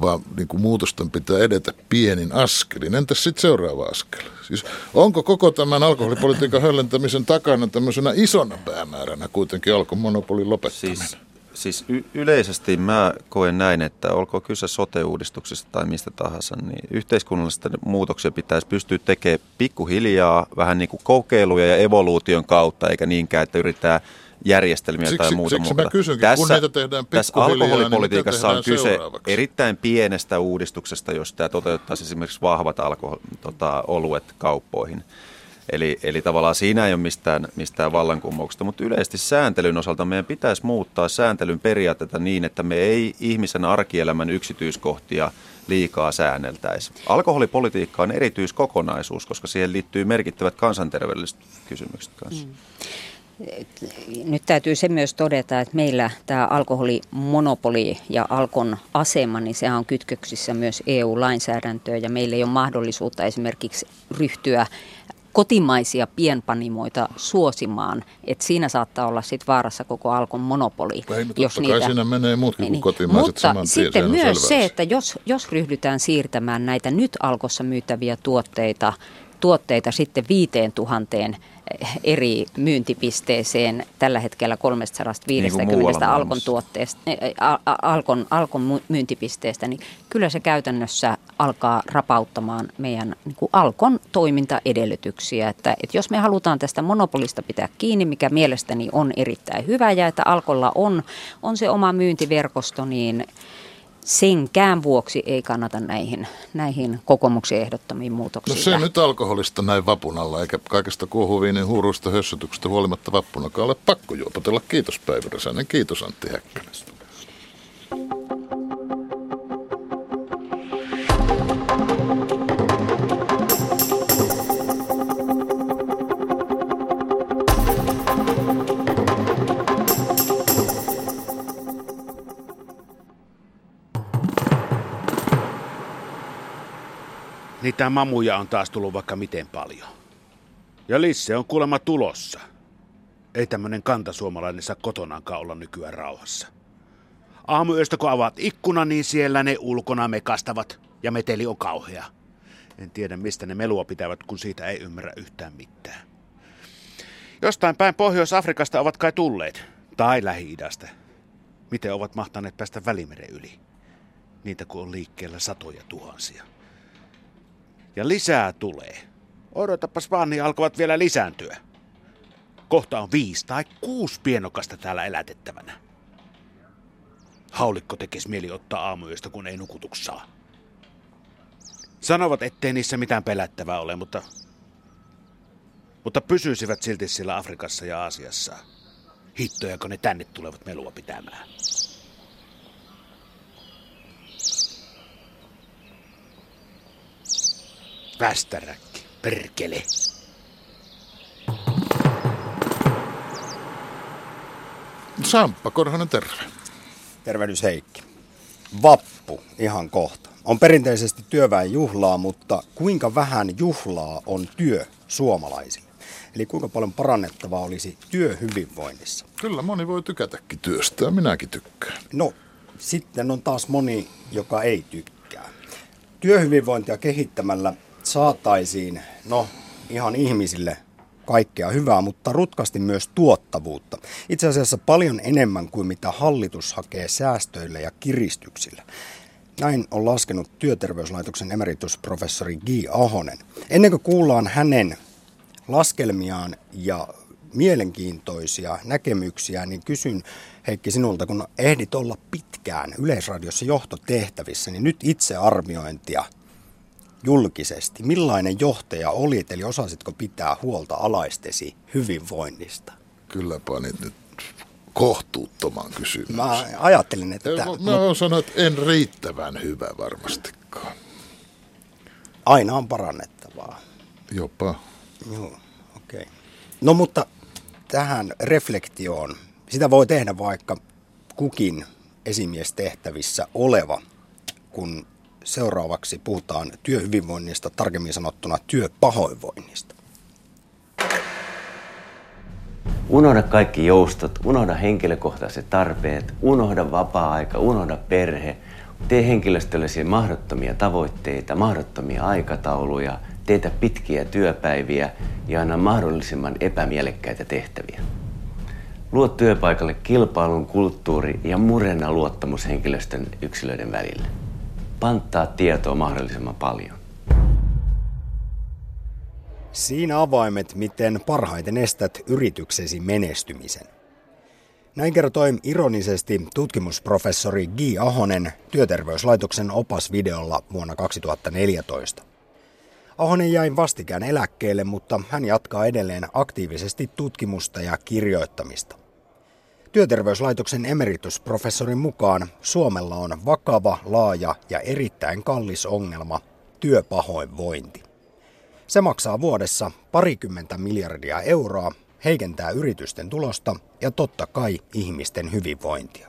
vaan niin kuin muutosten pitää edetä pienin askelin. Entäs sitten seuraava askel? Siis onko koko tämän alkoholipolitiikan höllentämisen takana tämmöisenä isona päämääränä kuitenkin alkon monopolin lopettaminen? Siis, siis y- yleisesti mä koen näin, että olkoon kyse sote-uudistuksesta tai mistä tahansa, niin yhteiskunnallista muutoksia pitäisi pystyä tekemään pikkuhiljaa, vähän niin kuin kokeiluja ja evoluution kautta, eikä niinkään, että yrittää järjestelmiä Siksi- tai muuta siksi muokata. kysynkin, kun niitä tehdään tässä niin alkoholipolitiikassa on tehdään kyse erittäin pienestä uudistuksesta, jos tämä toteuttaisi esimerkiksi vahvat alkohol, tota, oluet kauppoihin. Eli, eli tavallaan siinä ei ole mistään, mistään vallankumouksesta, mutta yleisesti sääntelyn osalta meidän pitäisi muuttaa sääntelyn periaatteita niin, että me ei ihmisen arkielämän yksityiskohtia liikaa säänneltäisi. Alkoholipolitiikka on erityiskokonaisuus, koska siihen liittyy merkittävät kansanterveydelliset kysymykset kanssa. Mm. nyt täytyy se myös todeta, että meillä tämä alkoholimonopoli ja alkon asema, niin sehän on kytköksissä myös EU-lainsäädäntöön ja meillä ei ole mahdollisuutta esimerkiksi ryhtyä kotimaisia pienpanimoita suosimaan, että siinä saattaa olla sit vaarassa koko alkon monopoli. Ei, totta kai siinä menee muutkin kuin Niin, kotimaiset Mutta saman tien, sitten on myös selvä se, että jos, jos ryhdytään siirtämään näitä nyt alkossa myytäviä tuotteita, tuotteita sitten viiteen tuhanteen eri myyntipisteeseen tällä hetkellä 350 niin Alkon tuotteesta, Alkon, Alkon myyntipisteestä, niin kyllä se käytännössä alkaa rapauttamaan meidän niin kuin Alkon toimintaedellytyksiä. Että, että jos me halutaan tästä monopolista pitää kiinni, mikä mielestäni on erittäin hyvä ja että Alkolla on, on se oma myyntiverkosto, niin senkään vuoksi ei kannata näihin, näihin kokoomuksen ehdottamiin muutoksiin. No se nyt alkoholista näin vapun alla, eikä kaikesta kuohuviinin huuruista hössötyksestä huolimatta vappunakaan ole pakko juopotella. Kiitos Päivi Räsänen, kiitos Antti Häkkänen. Niitä mamuja on taas tullut vaikka miten paljon. Ja Lisse on kuulemma tulossa. Ei tämmönen kantasuomalainen saa kotonaankaan olla nykyään rauhassa. Aamuyöstä kun avaat ikkunan, niin siellä ne ulkona mekastavat ja meteli on kauhea. En tiedä mistä ne melua pitävät, kun siitä ei ymmärrä yhtään mitään. Jostain päin Pohjois-Afrikasta ovat kai tulleet. Tai Lähi-idästä. Miten ovat mahtaneet päästä Välimeren yli? Niitä kun on liikkeellä satoja tuhansia. Ja lisää tulee. Odotapas vaan, niin alkavat vielä lisääntyä. Kohta on viisi tai kuusi pienokasta täällä elätettävänä. Haulikko tekisi mieli ottaa aamuyöstä, kun ei nukutuksaa. Sanovat, ettei niissä mitään pelättävää ole, mutta... Mutta pysyisivät silti siellä Afrikassa ja Aasiassa. Hittoja, kun ne tänne tulevat melua pitämään. Västäräkki, perkele. Samppa Korhonen, terve. Tervehdys Heikki. Vappu, ihan kohta. On perinteisesti työväen juhlaa, mutta kuinka vähän juhlaa on työ suomalaisille? Eli kuinka paljon parannettavaa olisi työhyvinvoinnissa? Kyllä moni voi tykätäkin työstä ja minäkin tykkään. No, sitten on taas moni, joka ei tykkää. Työhyvinvointia kehittämällä saataisiin, no ihan ihmisille kaikkea hyvää, mutta rutkasti myös tuottavuutta. Itse asiassa paljon enemmän kuin mitä hallitus hakee säästöillä ja kiristyksillä. Näin on laskenut työterveyslaitoksen emeritusprofessori Guy Ahonen. Ennen kuin kuullaan hänen laskelmiaan ja mielenkiintoisia näkemyksiä, niin kysyn Heikki sinulta, kun ehdit olla pitkään Yleisradiossa johtotehtävissä, niin nyt itse arviointia – julkisesti. Millainen johtaja olit, eli osasitko pitää huolta alaistesi hyvinvoinnista? Kyllä panit nyt kohtuuttoman kysymyksen. Mä ajattelin, että... Mä, mä oon sanonut, että en riittävän hyvä varmastikaan. Aina on parannettavaa. Jopa. Joo, okei. Okay. No mutta tähän reflektioon, sitä voi tehdä vaikka kukin esimiestehtävissä oleva, kun Seuraavaksi puhutaan työhyvinvoinnista, tarkemmin sanottuna työpahoinvoinnista. Unohda kaikki joustot, unohda henkilökohtaiset tarpeet, unohda vapaa-aika, unohda perhe. Tee henkilöstöllesi mahdottomia tavoitteita, mahdottomia aikatauluja, teetä pitkiä työpäiviä ja anna mahdollisimman epämielekkäitä tehtäviä. Luo työpaikalle kilpailun kulttuuri ja murenna luottamushenkilöstön yksilöiden välillä panttaa tietoa mahdollisimman paljon. Siinä avaimet, miten parhaiten estät yrityksesi menestymisen. Näin kertoi ironisesti tutkimusprofessori Gi Ahonen Työterveyslaitoksen opasvideolla vuonna 2014. Ahonen jäi vastikään eläkkeelle, mutta hän jatkaa edelleen aktiivisesti tutkimusta ja kirjoittamista. Työterveyslaitoksen emeritusprofessorin mukaan Suomella on vakava, laaja ja erittäin kallis ongelma, työpahoinvointi. Se maksaa vuodessa parikymmentä miljardia euroa, heikentää yritysten tulosta ja totta kai ihmisten hyvinvointia.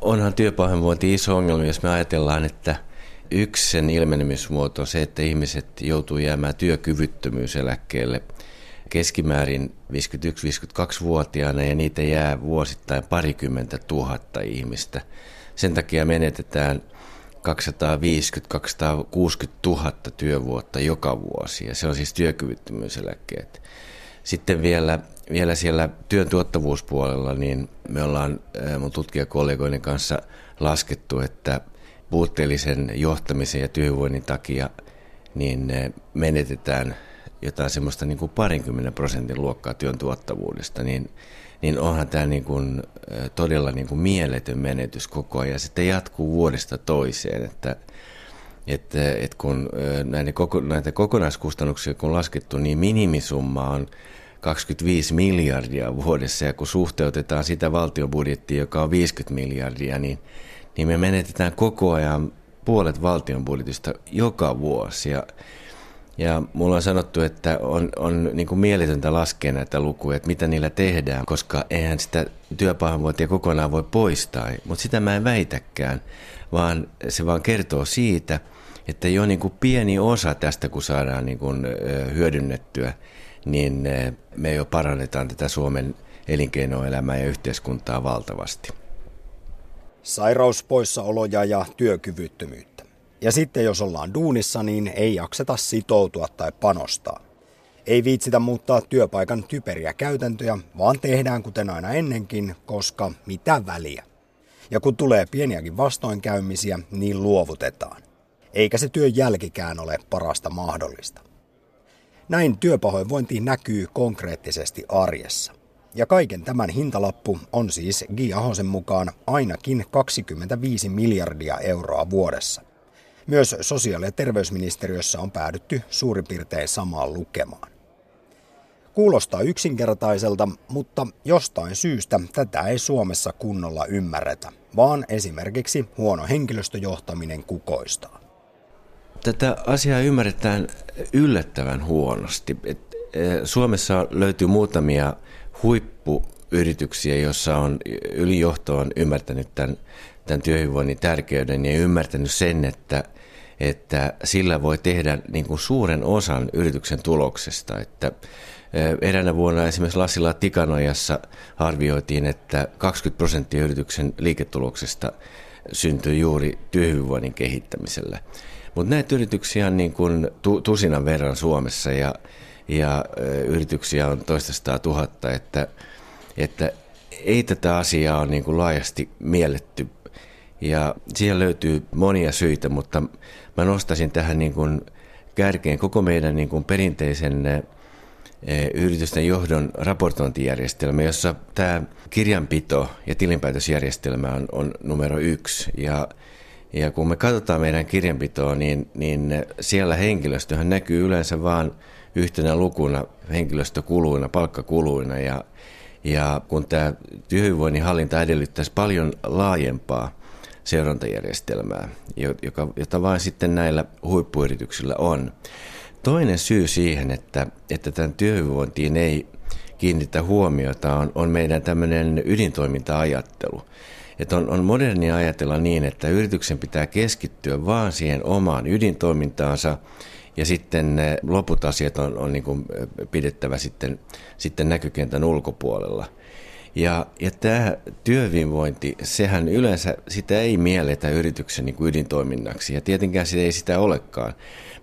Onhan työpahoinvointi iso ongelma, jos me ajatellaan, että yksi sen ilmenemismuoto on se, että ihmiset joutuu jäämään työkyvyttömyyseläkkeelle – keskimäärin 51-52-vuotiaana ja niitä jää vuosittain parikymmentä tuhatta ihmistä. Sen takia menetetään 250-260 000 työvuotta joka vuosi ja se on siis työkyvyttömyyseläkkeet. Sitten vielä, vielä siellä työn tuottavuuspuolella, niin me ollaan mun tutkijakollegoiden kanssa laskettu, että puutteellisen johtamisen ja työvoinnin takia niin menetetään jotain semmoista niin kuin parinkymmenen prosentin luokkaa työn tuottavuudesta, niin, niin onhan tämä niin kuin, todella niin kuin mieletön menetys koko ajan. Sitten jatkuu vuodesta toiseen, että, että, että kun näitä, koko, näitä kokonaiskustannuksia kun laskettu, niin minimisumma on 25 miljardia vuodessa, ja kun suhteutetaan sitä valtion budjettia, joka on 50 miljardia, niin, niin me menetetään koko ajan puolet valtion budjetista joka vuosi. Ja, ja mulla on sanottu, että on, on niin kuin mieletöntä laskea näitä lukuja, että mitä niillä tehdään, koska eihän sitä työpahoinvointia kokonaan voi poistaa. Mutta sitä mä en väitäkään, vaan se vaan kertoo siitä, että jo niin kuin pieni osa tästä, kun saadaan niin kuin hyödynnettyä, niin me jo parannetaan tätä Suomen elinkeinoelämää ja yhteiskuntaa valtavasti. Sairauspoissaoloja ja työkyvyttömyyttä. Ja sitten jos ollaan duunissa, niin ei jakseta sitoutua tai panostaa. Ei viitsitä muuttaa työpaikan typeriä käytäntöjä, vaan tehdään kuten aina ennenkin, koska mitä väliä. Ja kun tulee pieniäkin vastoinkäymisiä, niin luovutetaan. Eikä se työn jälkikään ole parasta mahdollista. Näin työpahoinvointi näkyy konkreettisesti arjessa. Ja kaiken tämän hintalappu on siis Gi Ahosen mukaan ainakin 25 miljardia euroa vuodessa. Myös sosiaali- ja terveysministeriössä on päädytty suurin piirtein samaan lukemaan. Kuulostaa yksinkertaiselta, mutta jostain syystä tätä ei Suomessa kunnolla ymmärretä, vaan esimerkiksi huono henkilöstöjohtaminen kukoistaa. Tätä asiaa ymmärretään yllättävän huonosti. E, Suomessa löytyy muutamia huippuyrityksiä, joissa on ylijohto on ymmärtänyt tämän, tämän työhyvinvoinnin tärkeyden ja ymmärtänyt sen, että, että sillä voi tehdä niin kuin suuren osan yrityksen tuloksesta. Että Eräänä vuonna esimerkiksi Lassila Tikanojassa arvioitiin, että 20 prosenttia yrityksen liiketuloksesta syntyy juuri työhyvinvoinnin kehittämisellä. Mutta näitä yrityksiä on niin kuin tu, tusinan verran Suomessa ja, ja yrityksiä on toistastaa tuhatta, että, että ei tätä asiaa ole niin kuin laajasti mielletty. Ja siihen löytyy monia syitä, mutta mä nostaisin tähän niin kuin kärkeen koko meidän niin kuin perinteisen yritysten johdon raportointijärjestelmä, jossa tämä kirjanpito ja tilinpäätösjärjestelmä on, on numero yksi. Ja ja kun me katsotaan meidän kirjanpitoa, niin, niin siellä henkilöstöhän näkyy yleensä vain yhtenä lukuna henkilöstökuluina, palkkakuluina. Ja, ja kun tämä työhyvinvoinnin hallinta edellyttäisi paljon laajempaa seurantajärjestelmää, joka, jota vain sitten näillä huippuyrityksillä on. Toinen syy siihen, että, että tämän työhyvinvointiin ei kiinnitä huomiota, on, on meidän tämmöinen ydintoiminta-ajattelu. Että on, on modernia ajatella niin, että yrityksen pitää keskittyä vaan siihen omaan ydintoimintaansa ja sitten loput asiat on, on niin kuin pidettävä sitten, sitten näkykentän ulkopuolella. Ja, ja tämä työvinvointi, sehän yleensä sitä ei mielletä yrityksen niin kuin ydintoiminnaksi ja tietenkään sitä ei sitä olekaan.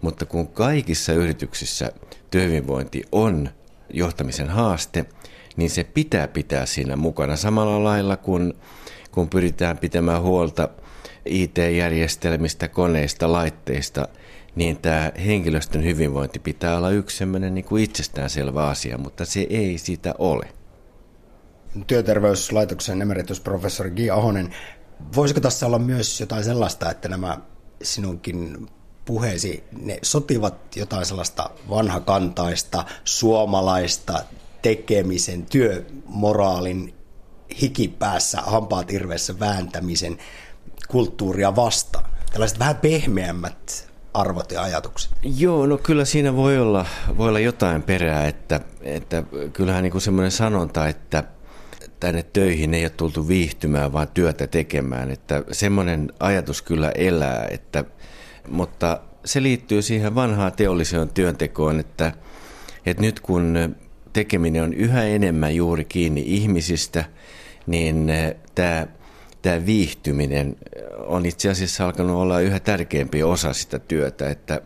Mutta kun kaikissa yrityksissä työvinvointi on johtamisen haaste, niin se pitää pitää siinä mukana samalla lailla kuin kun pyritään pitämään huolta IT-järjestelmistä, koneista, laitteista, niin tämä henkilöstön hyvinvointi pitää olla yksi sellainen niin kuin itsestäänselvä asia, mutta se ei sitä ole. Työterveyslaitoksen emeritusprofessori Gi Ahonen, voisiko tässä olla myös jotain sellaista, että nämä sinunkin puheesi, ne sotivat jotain sellaista vanhakantaista, suomalaista tekemisen, työmoraalin hikipäässä, hampaat irveessä vääntämisen kulttuuria vastaan? Tällaiset vähän pehmeämmät arvot ja ajatukset. Joo, no kyllä siinä voi olla, voi olla jotain perää, että, että kyllähän niin kuin semmoinen sanonta, että tänne töihin ei ole tultu viihtymään, vaan työtä tekemään. Että semmoinen ajatus kyllä elää, että, mutta se liittyy siihen vanhaan teolliseen työntekoon, että, että nyt kun tekeminen on yhä enemmän juuri kiinni ihmisistä – niin eh, tämä, tämä viihtyminen on itse asiassa alkanut olla yhä tärkeämpi osa sitä työtä, että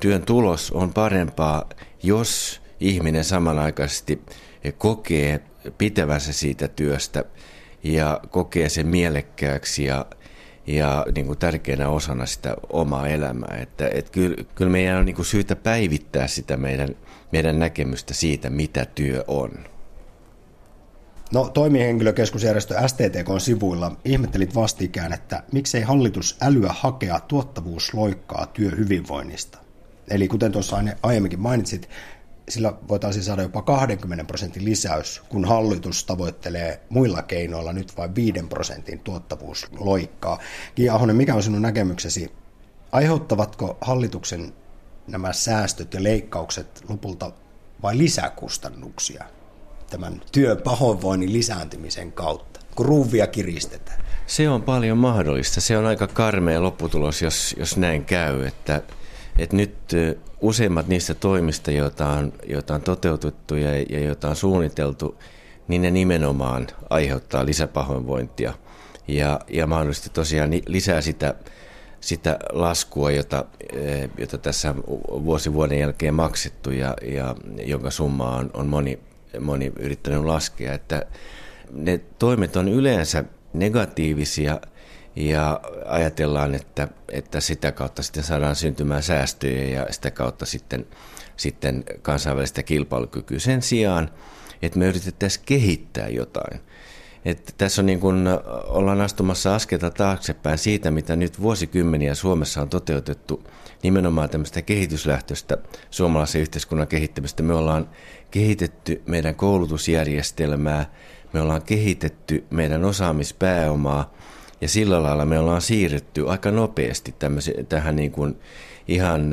työn tulos on parempaa, jos ihminen samanaikaisesti kokee pitävänsä siitä työstä ja kokee sen mielekkääksi ja, ja niin kuin tärkeänä osana sitä omaa elämää. Että, että kyllä, kyllä meidän on niin kuin syytä päivittää sitä meidän, meidän näkemystä siitä, mitä työ on. No, toimihenkilökeskusjärjestö STTK sivuilla ihmettelit vastikään, että miksei hallitus älyä hakea tuottavuusloikkaa työhyvinvoinnista. Eli kuten tuossa aiemminkin mainitsit, sillä voitaisiin saada jopa 20 prosentin lisäys, kun hallitus tavoittelee muilla keinoilla nyt vain 5 prosentin tuottavuusloikkaa. Kiia Ahonen, mikä on sinun näkemyksesi? Aiheuttavatko hallituksen nämä säästöt ja leikkaukset lopulta vai lisäkustannuksia tämän työpahoinvoinnin lisääntymisen kautta, kun ruuvia kiristetään? Se on paljon mahdollista. Se on aika karmea lopputulos, jos, jos näin käy, että, että nyt useimmat niistä toimista, joita on, joita on toteutettu ja, ja joita on suunniteltu, niin ne nimenomaan aiheuttaa lisäpahoinvointia ja, ja mahdollisesti tosiaan lisää sitä, sitä laskua, jota, jota tässä vuosi vuoden jälkeen maksettu ja, ja jonka summa on, on moni, moni yrittänyt laskea. Että ne toimet on yleensä negatiivisia – ja ajatellaan, että, että sitä kautta sitten saadaan syntymään säästöjä ja sitä kautta sitten, sitten kansainvälistä kilpailukykyä. Sen sijaan, että me yritettäisiin kehittää jotain. Että tässä on niin kuin, ollaan astumassa askelta taaksepäin siitä, mitä nyt vuosikymmeniä Suomessa on toteutettu nimenomaan tämmöistä kehityslähtöistä suomalaisen yhteiskunnan kehittämistä. Me ollaan kehitetty meidän koulutusjärjestelmää, me ollaan kehitetty meidän osaamispääomaa, ja sillä lailla me ollaan siirrytty aika nopeasti tähän niin kuin ihan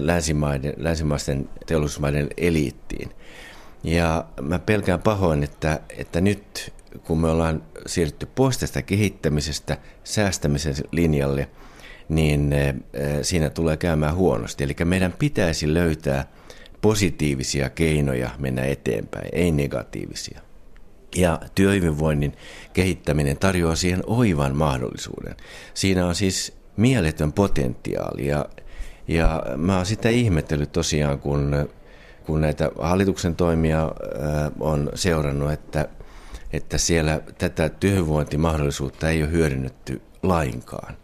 länsimaiden, länsimaisten teollisuusmaiden eliittiin. Ja mä pelkään pahoin, että, että nyt kun me ollaan siirrytty pois tästä kehittämisestä säästämisen linjalle, niin siinä tulee käymään huonosti. Eli meidän pitäisi löytää positiivisia keinoja mennä eteenpäin, ei negatiivisia. Ja työhyvinvoinnin kehittäminen tarjoaa siihen oivan mahdollisuuden. Siinä on siis mieletön potentiaali ja, ja mä oon sitä ihmetellyt tosiaan, kun, kun näitä hallituksen toimia on seurannut, että, että siellä tätä työhyvinvointimahdollisuutta ei ole hyödynnetty lainkaan.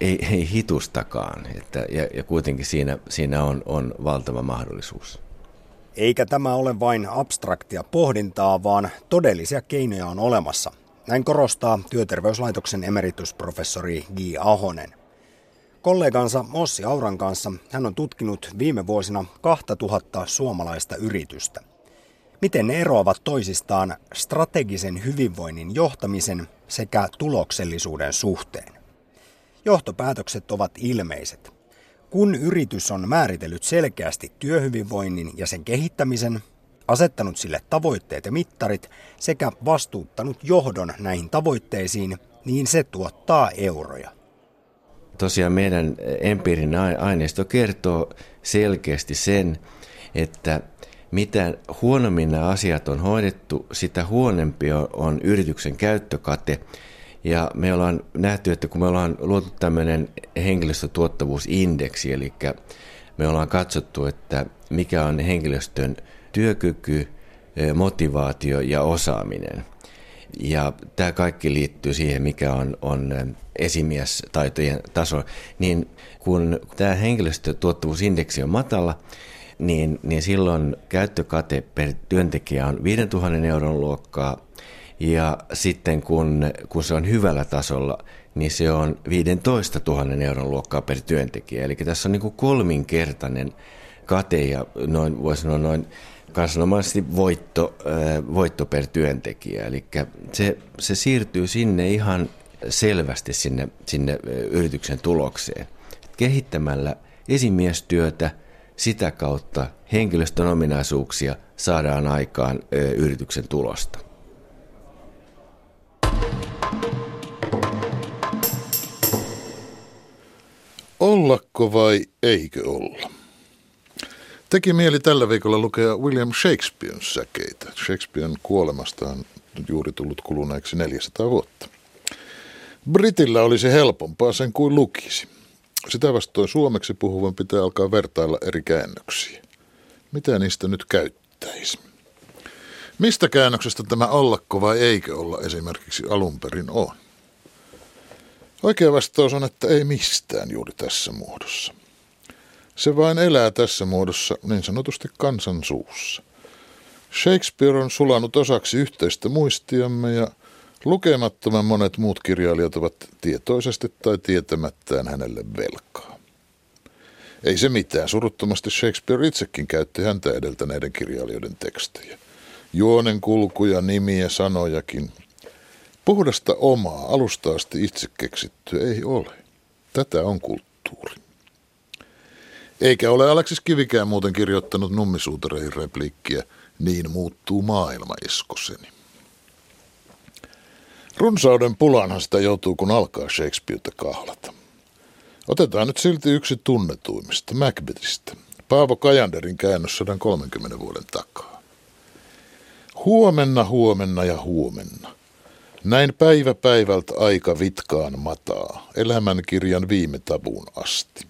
Ei, ei hitustakaan, että, ja, ja kuitenkin siinä, siinä on, on valtava mahdollisuus. Eikä tämä ole vain abstraktia pohdintaa, vaan todellisia keinoja on olemassa. Näin korostaa työterveyslaitoksen emeritusprofessori G. Ahonen. Kollegansa Ossi Auran kanssa hän on tutkinut viime vuosina 2000 suomalaista yritystä. Miten ne eroavat toisistaan strategisen hyvinvoinnin johtamisen sekä tuloksellisuuden suhteen? Johtopäätökset ovat ilmeiset – kun yritys on määritellyt selkeästi työhyvinvoinnin ja sen kehittämisen, asettanut sille tavoitteet ja mittarit sekä vastuuttanut johdon näihin tavoitteisiin, niin se tuottaa euroja. Tosiaan meidän empiirinen aineisto kertoo selkeästi sen, että mitä huonommin nämä asiat on hoidettu, sitä huonompi on yrityksen käyttökate ja me ollaan nähty, että kun me ollaan luotu tämmöinen henkilöstötuottavuusindeksi, eli me ollaan katsottu, että mikä on henkilöstön työkyky, motivaatio ja osaaminen. Ja tämä kaikki liittyy siihen, mikä on, on esimiestaitojen taso. Niin kun tämä henkilöstötuottavuusindeksi on matala, niin, niin silloin käyttökate per työntekijä on 5000 euron luokkaa ja sitten kun, kun se on hyvällä tasolla, niin se on 15 000 euron luokkaa per työntekijä. Eli tässä on niin kuin kolminkertainen kate ja noin, voisi sanoa noin kansanomaisesti voitto, voitto per työntekijä. Eli se, se siirtyy sinne ihan selvästi sinne, sinne yrityksen tulokseen. Kehittämällä esimiestyötä, sitä kautta henkilöstön ominaisuuksia saadaan aikaan yrityksen tulosta. Ollako vai eikö olla? Teki mieli tällä viikolla lukea William Shakespearen säkeitä. Shakespearen kuolemasta on juuri tullut kuluneeksi 400 vuotta. Britillä olisi helpompaa sen kuin lukisi. Sitä vastoin suomeksi puhuvan pitää alkaa vertailla eri käännöksiä. Mitä niistä nyt käyttäisi? Mistä käännöksestä tämä ollakko vai eikö olla esimerkiksi alun perin on? Oikea vastaus on, että ei mistään juuri tässä muodossa. Se vain elää tässä muodossa niin sanotusti kansan suussa. Shakespeare on sulanut osaksi yhteistä muistiamme ja lukemattoman monet muut kirjailijat ovat tietoisesti tai tietämättään hänelle velkaa. Ei se mitään, suruttomasti Shakespeare itsekin käytti häntä edeltäneiden kirjailijoiden tekstejä. Juonen kulkuja, nimiä, sanojakin. Puhdasta omaa, alusta asti itse keksittyä ei ole. Tätä on kulttuuri. Eikä ole Aleksis Kivikään muuten kirjoittanut nummisuutereihin repliikkiä, niin muuttuu maailma iskoseni. Runsauden pulanhan sitä joutuu, kun alkaa Shakespeareta kahlata. Otetaan nyt silti yksi tunnetuimmista, Macbethistä. Paavo Kajanderin käännös 130 vuoden takaa. Huomenna, huomenna ja huomenna. Näin päivä päivältä aika vitkaan mataa, elämänkirjan viime tabuun asti.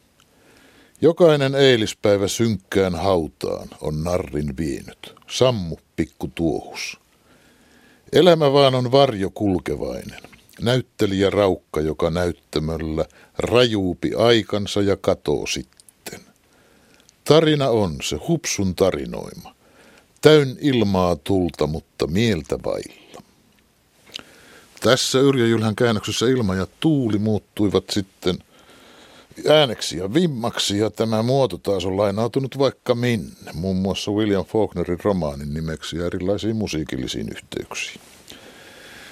Jokainen eilispäivä synkkään hautaan on narrin vienyt. Sammu pikku tuohus. Elämä vaan on varjo kulkevainen. Näyttelijä raukka, joka näyttämöllä rajuupi aikansa ja katoo sitten. Tarina on se hupsun tarinoima. Täyn ilmaa tulta, mutta mieltä vailla. Tässä Yrjö Jylhän käännöksessä ilma ja tuuli muuttuivat sitten – ääneksi ja vimmaksi ja tämä muoto taas on lainautunut vaikka minne, muun muassa William Faulknerin romaanin nimeksi ja erilaisiin musiikillisiin yhteyksiin.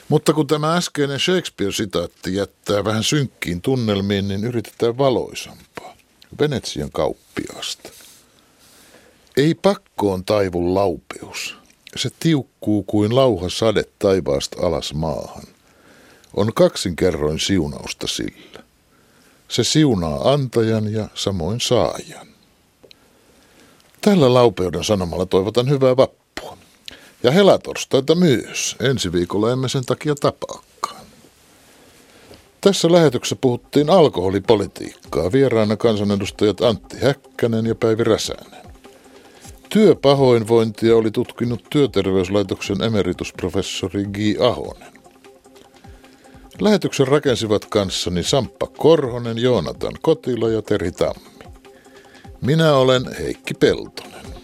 Mutta kun tämä äskeinen Shakespeare-sitaatti jättää vähän synkkiin tunnelmiin, niin yritetään valoisampaa. Venetsian kauppiaasta. Ei pakkoon taivu laupeus. Se tiukkuu kuin lauha sade taivaasta alas maahan. On kaksinkerroin siunausta sillä. Se siunaa antajan ja samoin saajan. Tällä laupeuden sanomalla toivotan hyvää vappua. Ja helatorstaita myös. Ensi viikolla emme sen takia tapaakaan. Tässä lähetyksessä puhuttiin alkoholipolitiikkaa. Vieraana kansanedustajat Antti Häkkänen ja Päivi Räsänen. Työpahoinvointia oli tutkinut työterveyslaitoksen emeritusprofessori G. Ahonen. Lähetyksen rakensivat kanssani Samppa Korhonen, Joonatan Kotila ja Teri Tammi. Minä olen Heikki Peltonen.